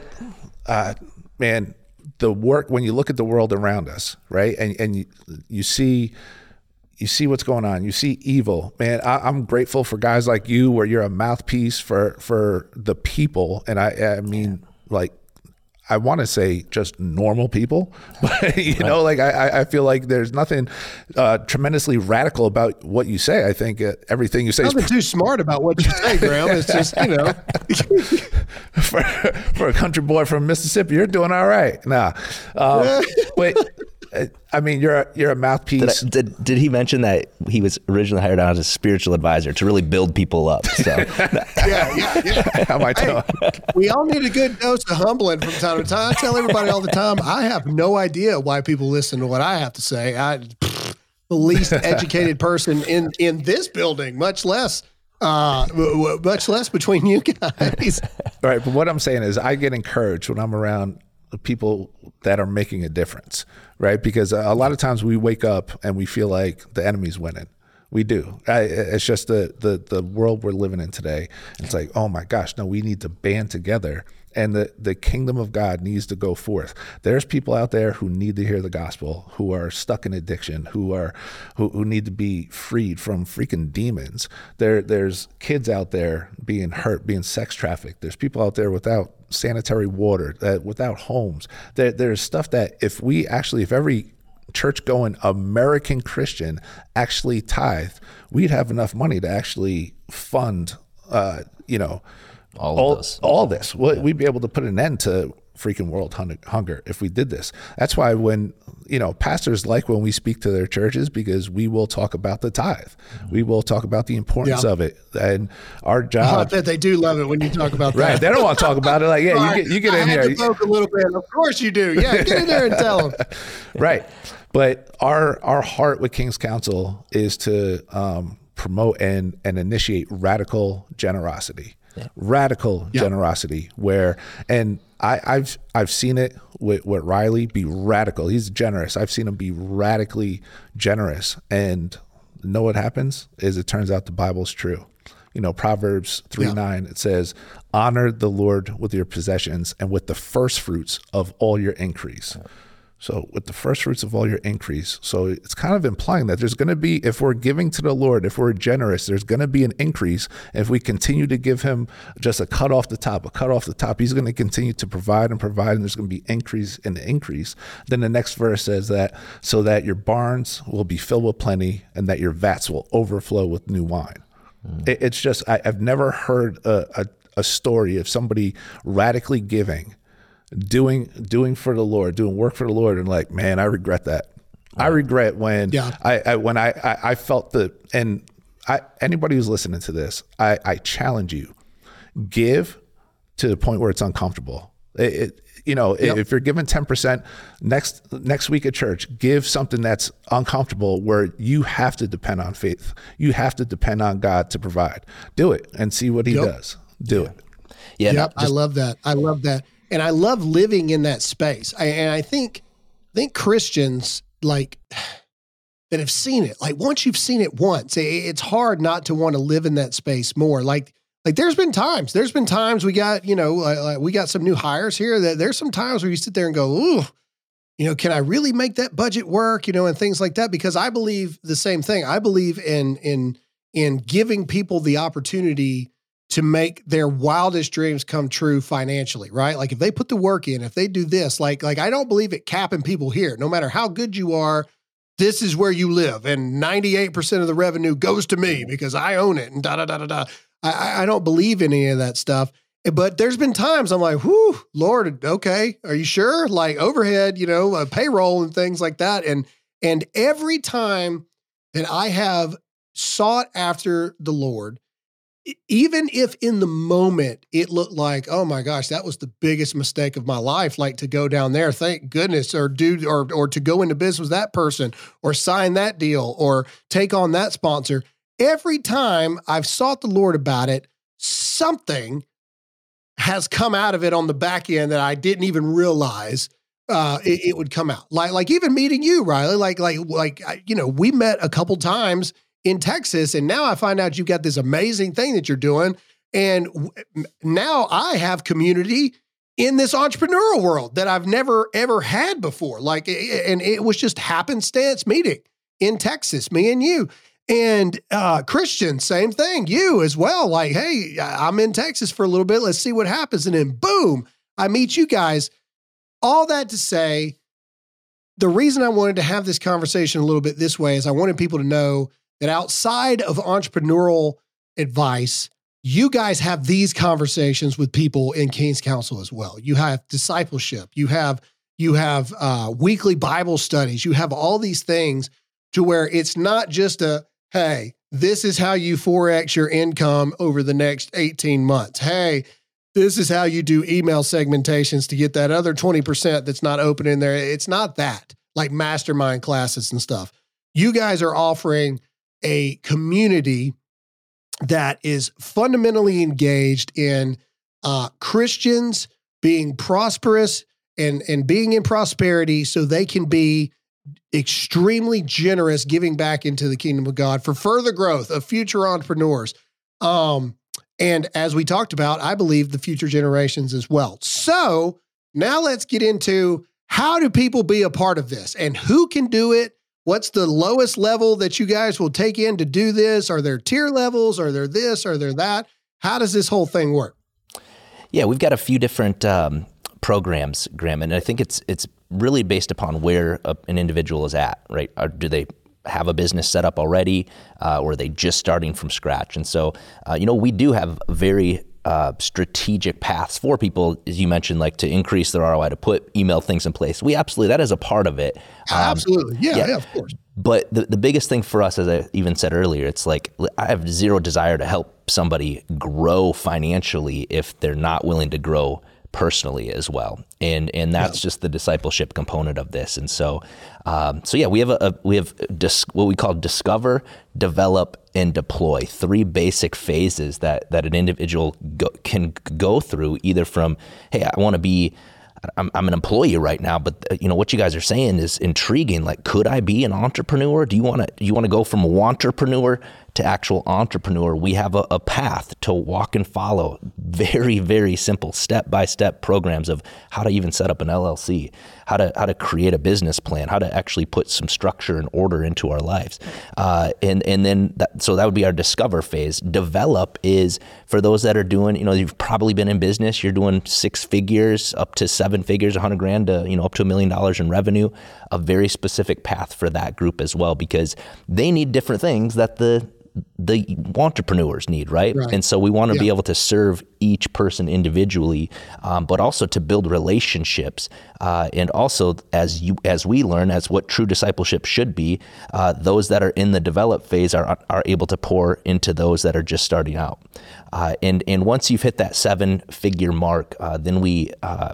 uh, man, the work, when you look at the world around us, right, and, and you, you see you see what's going on. You see evil, man. I, am grateful for guys like you, where you're a mouthpiece for for the people, and I I mean like. I want to say just normal people, but you right. know, like I, I feel like there's nothing uh, tremendously radical about what you say. I think uh, everything you say nothing is too smart about what you say, Graham. It's just you know, for, for a country boy from Mississippi, you're doing all right. Nah, um, but I mean, you're a, you're a mouthpiece. Did, I, did, did, he mention that he was originally hired on as a spiritual advisor to really build people up? So yeah, yeah, yeah. How am I hey, we all need a good dose of humbling from time to time. I tell everybody all the time. I have no idea why people listen to what I have to say. I the least educated person in in this building, much less uh, much less between you guys. All right, but what I'm saying is, I get encouraged when I'm around people that are making a difference, right? Because a lot of times we wake up and we feel like the enemy's winning. We do. I, it's just the, the the world we're living in today. It's like, oh my gosh, no, we need to band together and the, the kingdom of God needs to go forth. There's people out there who need to hear the gospel, who are stuck in addiction, who are who, who need to be freed from freaking demons. There there's kids out there being hurt, being sex trafficked. There's people out there without sanitary water, uh, without homes. There, there's stuff that if we actually, if every church going American Christian actually tithe, we'd have enough money to actually fund, uh, you know, all, all, this. all this. We'd be able to put an end to freaking world hunger if we did this. That's why when you know pastors like when we speak to their churches because we will talk about the tithe, we will talk about the importance yeah. of it, and our job. I bet they do love it when you talk about that. Right? They don't want to talk about it. Like, yeah, right. you get you get I in here. a little bit. Of course you do. Yeah, get in there and tell them. right, but our our heart with King's Council is to um, promote and and initiate radical generosity. Yeah. Radical yeah. generosity, where and I, have I've seen it with, with Rylee be radical. He's generous. I've seen him be radically generous, and know what happens is it turns out the Bible's true. You know, Proverbs three yeah. nine it says, "Honor the Lord with your possessions and with the first fruits of all your increase." So, with the first fruits of all your increase. So, it's kind of implying that there's going to be, if we're giving to the Lord, if we're generous, there's going to be an increase. If we continue to give Him just a cut off the top, a cut off the top, He's going to continue to provide and provide, and there's going to be increase and increase. Then the next verse says that, so that your barns will be filled with plenty and that your vats will overflow with new wine. Mm. It, it's just, I, have never heard a, a, a story of somebody radically giving doing doing for the Lord, doing work for the Lord, and like, man, I regret that. I regret when yeah. I, I when I, I, I felt the and I anybody who's listening to this, I, I challenge you, give to the point where it's uncomfortable. It, it you know, yep. if you're giving ten percent next next week at church, give something that's uncomfortable where you have to depend on faith. You have to depend on God to provide. Do it and see what He yep. does. Do yeah. it. Yeah, yep, just, I love that. I love that and I love living in that space. I, and I think, I think Christians like that have seen it. Like once you've seen it once, it, it's hard not to want to live in that space more. Like, like there's been times, there's been times we got, you know, uh, we got some new hires here that there's some times where you sit there and go, ooh, you know, can I really make that budget work? You know, and things like that. Because I believe the same thing. I believe in in in giving people the opportunity to make their wildest dreams come true financially, right? Like if they put the work in, if they do this, like like I don't believe it capping people here. No matter how good you are, this is where you live, and ninety eight percent of the revenue goes to me because I own it, and da da da da da. I, I don't believe in any of that stuff. But there's been times I'm like, whoo, Lord, okay, are you sure? Like overhead, you know, uh, payroll and things like that, and and every time that I have sought after the Lord even if in the moment it looked like, oh my gosh, that was the biggest mistake of my life, like to go down there, thank goodness, or do or or to go into business with that person, or sign that deal, or take on that sponsor. Every time I've sought the Lord about it, something has come out of it on the back end that I didn't even realize uh, it, it would come out. Like like even meeting you, Rylee. Like like like you know, we met a couple times in Texas. And now I find out you've got this amazing thing that you're doing. And now I have community in this entrepreneurial world that I've never ever had before. Like, and it was just happenstance meeting in Texas, me and you. And uh, Christian, same thing. You as well. Like, hey, I'm in Texas for a little bit. Let's see what happens. And then boom, I meet you guys. All that to say, the reason I wanted to have this conversation a little bit this way is I wanted people to know that outside of entrepreneurial advice, you guys have these conversations with people in King's Council as well. You have discipleship, you have you have uh, weekly Bible studies, you have all these things to where it's not just a hey, this is how you forex your income over the next 18 months. Hey, this is how you do email segmentations to get that other 20% that's not open in there. It's not that like mastermind classes and stuff. You guys are offering a community that is fundamentally engaged in uh, Christians being prosperous and and being in prosperity, so they can be extremely generous, giving back into the kingdom of God for further growth of future entrepreneurs. Um, and as we talked about, I believe the future generations as well. So now let's get into how do people be a part of this and who can do it What's the lowest level that you guys will take in to do this? Are there tier levels? Are there this? Are there that? How does this whole thing work? Yeah, we've got a few different um, programs, Graham, and I think it's it's really based upon where a, an individual is at, right? Or do they have a business set up already, uh, or are they just starting from scratch? And so, uh, you know, we do have very uh, strategic paths for people, as you mentioned, like to increase their ROI, to put email things in place. We absolutely that is a part of it. Um, absolutely, yeah, yeah, yeah, of course. But the, the biggest thing for us, as I even said earlier, it's like I have zero desire to help somebody grow financially if they're not willing to grow personally as well. And and that's yeah. just the discipleship component of this. And so um, so yeah, we have a, a we have dis, what we call discover, develop, and deploy. Three basic phases that that an individual go, can go through, either from hey, I want to be I'm, I'm an employee right now, but uh, you know what you guys are saying is intriguing. Like, could I be an entrepreneur? Do you want to you want to go from a want entrepreneur to actual entrepreneur? We have a, a path to walk and follow. Very very simple step by step programs of how to even set up an LLC, how to how to create a business plan, how to actually put some structure and order into our lives, uh, and and then that, so that would be our discover phase. Develop is for those that are doing. You know, you've probably been in business. You're doing six figures up to seven figures, a hundred grand to you know up to a million dollars in revenue, a very specific path for that group as well because they need different things that the the entrepreneurs need, right? right. And so we want to yeah. be able to serve each person individually, um, but also to build relationships. Uh, and also, as you as we learn, as what true discipleship should be, uh, those that are in the develop phase are are able to pour into those that are just starting out. Uh, and and once you've hit that seven figure mark, uh, then we uh,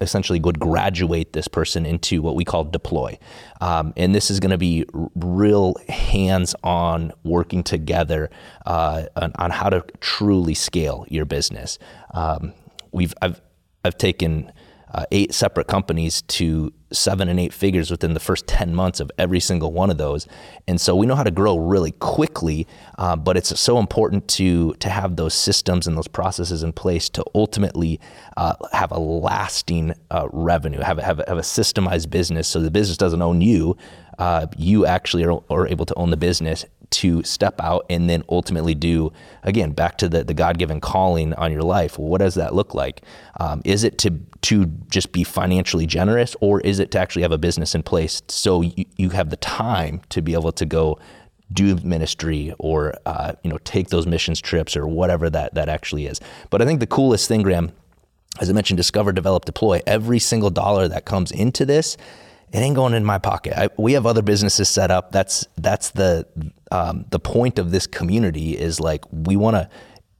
essentially would graduate this person into what we call deploy. Um, and this is going to be real hands on working together uh, on, on, how to truly scale your business. Um, we've I've, I've taken uh, eight separate companies to seven and eight figures within the first 10 months of every single one of those. And so we know how to grow really quickly, uh, but it's so important to, to have those systems and those processes in place to ultimately uh, have a lasting uh, revenue, have, have, have a systemized business so the business doesn't own you. Uh, you actually are, are able to own the business to step out and then ultimately do again back to the, the god-given calling on your life. Well, what does that look like? Um, is it to to just be financially generous or is it to actually have a business in place so you, you have the time to be able to go do ministry or uh, you know take those missions trips or whatever that that actually is? But i think the coolest thing graham as i mentioned discover develop deploy every single dollar that comes into this it ain't going in my pocket. I, we have other businesses set up. That's that's the um, the point of this community is like we want to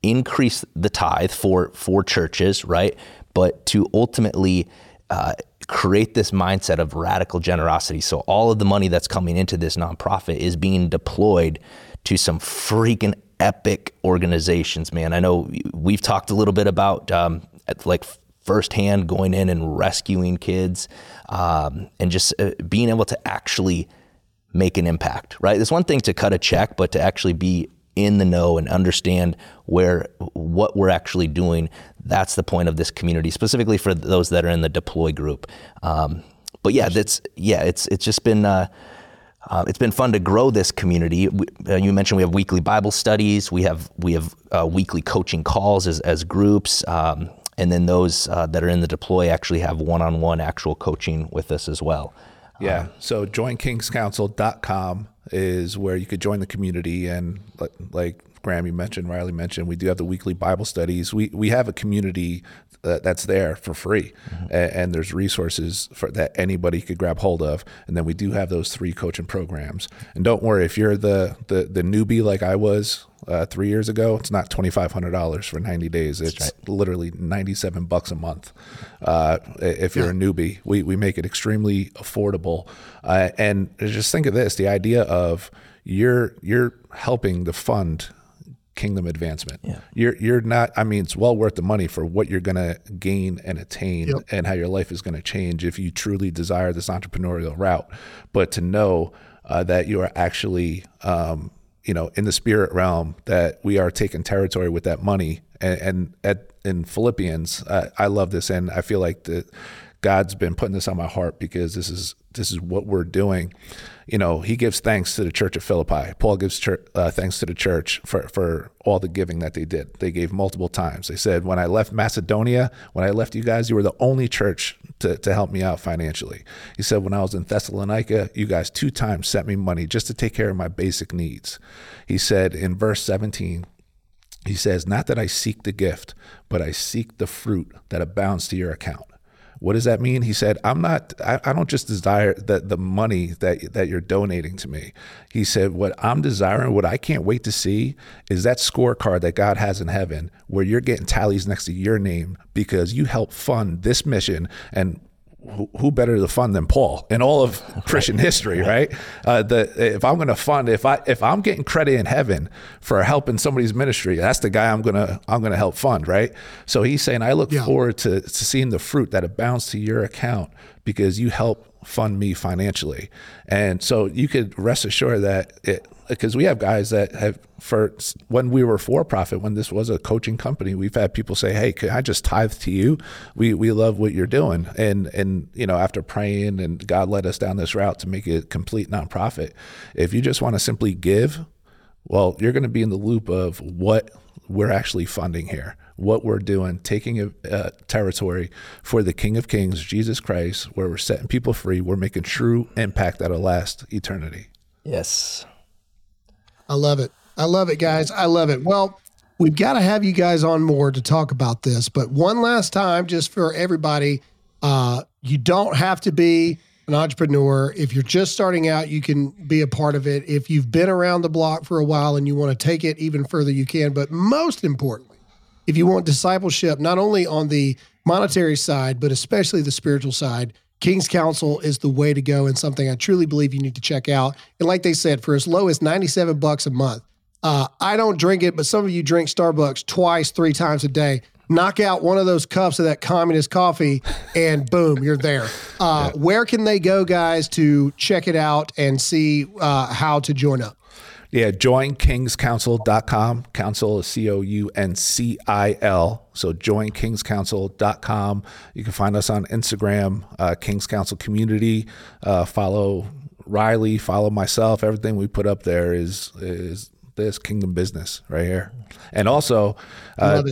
increase the tithe for for churches, right? But to ultimately uh, create this mindset of radical generosity. So all of the money that's coming into this nonprofit is being deployed to some freaking epic organizations, man. I know we've talked a little bit about um, like firsthand going in and rescuing kids um, and just uh, being able to actually make an impact, right? It's one thing to cut a check, but to actually be in the know and understand where what we're actually doing. That's the point of this community, specifically for those that are in the deploy group. Um, but yeah, that's yeah, it's it's just been. Uh, uh, it's been fun to grow this community. We, uh, you mentioned we have weekly Bible studies. We have we have uh, weekly coaching calls as, as groups. Um, and then those uh, that are in the deploy actually have one-on-one actual coaching with us as well. Yeah. Um, so joinkingscouncil.com is where you could join the community and like, like Graham, you mentioned, Rylee mentioned, we do have the weekly Bible studies. We we have a community that's there for free, mm-hmm. and, and, there's resources for that anybody could grab hold of. And then we do have those three coaching programs. And don't worry if you're the the, the newbie like I was uh, three years ago, it's not twenty five hundred dollars for ninety days. It's right. literally ninety seven bucks a month. Uh, if you're yeah. a newbie, we we make it extremely affordable. Uh, and just think of this: the idea of you're you're helping to fund kingdom advancement. Yeah. You're you're not I mean it's well worth the money for what you're going to gain and attain yep. and how your life is going to change if you truly desire this entrepreneurial route. But to know uh, that you are actually um, you know in the spirit realm that we are taking territory with that money and, and at in Philippians uh, I love this and I feel like the God's been putting this on my heart because this is this is what we're doing. You know, he gives thanks to the church of Philippi. Paul gives church, uh, thanks to the church for, for all the giving that they did. They gave multiple times. They said, when I left Macedonia, when I left you guys, you were the only church to, to help me out financially. He said, when I was in Thessalonica, you guys two times sent me money just to take care of my basic needs. He said in verse 17, He says, Not that I seek the gift, but I seek the fruit that abounds to your account. What does that mean? He said, I'm not, I, I don't just desire the, the money that, that you're donating to me. He said, What I'm desiring, what I can't wait to see is that scorecard that God has in heaven where you're getting tallies next to your name because you help fund this mission and who, better to fund than Paul in all of Christian history, right? Uh, the if I'm going to fund, if I if I'm getting credit in heaven for helping somebody's ministry, that's the guy I'm gonna I'm gonna help fund, right? So he's saying, I look yeah. forward to, to seeing the fruit that abounds to your account because you help fund me financially, and so you could rest assured that it because we have guys that have for when we were for profit when this was a coaching company we've had people say hey can i just tithe to you? We we love what you're doing. And and you know after praying and god led us down this route to make it a complete nonprofit if you just want to simply give well you're going to be in the loop of what we're actually funding here what we're doing taking a, a territory for the king of kings jesus christ where we're setting people free we're making true impact that'll last eternity. Yes I love it. I love it, guys. I love it. Well, we've got to have you guys on more to talk about this. But one last time, just for everybody, uh, you don't have to be an entrepreneur. If you're just starting out, you can be a part of it. If you've been around the block for a while and you want to take it even further, you can. But most importantly, if you want discipleship, not only on the monetary side, but especially the spiritual side, King's Council is the way to go and something I truly believe you need to check out. And like they said, for as low as 97 bucks a month, uh, I don't drink it, but some of you drink Starbucks twice, three times a day. Knock out one of those cups of that communist coffee, and boom, you're there. Uh, yeah. Where can they go, guys, to check it out and see uh, how to join up? Yeah, joinkingscouncil.com. Council is C O U N C I L. So joinkingscouncil.com. You can find us on Instagram, uh, Kings Council Community. Uh, follow Rylee, follow myself. Everything we put up there is is this kingdom business right here. And also, uh,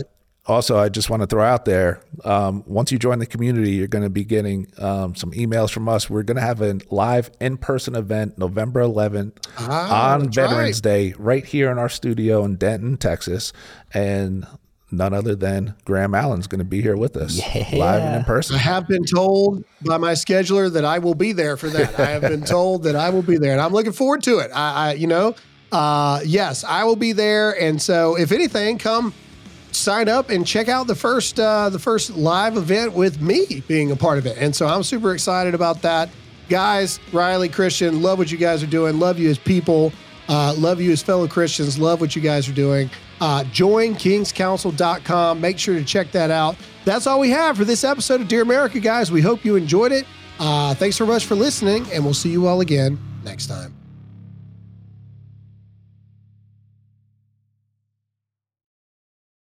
also, I just want to throw out there um, once you join the community, you're going to be getting um, some emails from us. We're going to have a live in person event November 11th ah, on Veterans right. Day right here in our studio in Denton, Texas. And none other than Graham Allen's going to be here with us yeah. live and in person. I have been told by my scheduler that I will be there for that. I have been told that I will be there, and I'm looking forward to it. I, I you know, uh, yes, I will be there. And so, if anything, come sign up and check out the first uh, the first live event with me being a part of it. And so I'm super excited about that. Guys, Rylee, Christian, love what you guys are doing. Love you as people. Uh, love you as fellow Christians. Love what you guys are doing. Uh, join kingscouncil.com. Make sure to check that out. That's all we have for this episode of Dear America, guys. We hope you enjoyed it. Uh, thanks so much for listening, and we'll see you all again next time.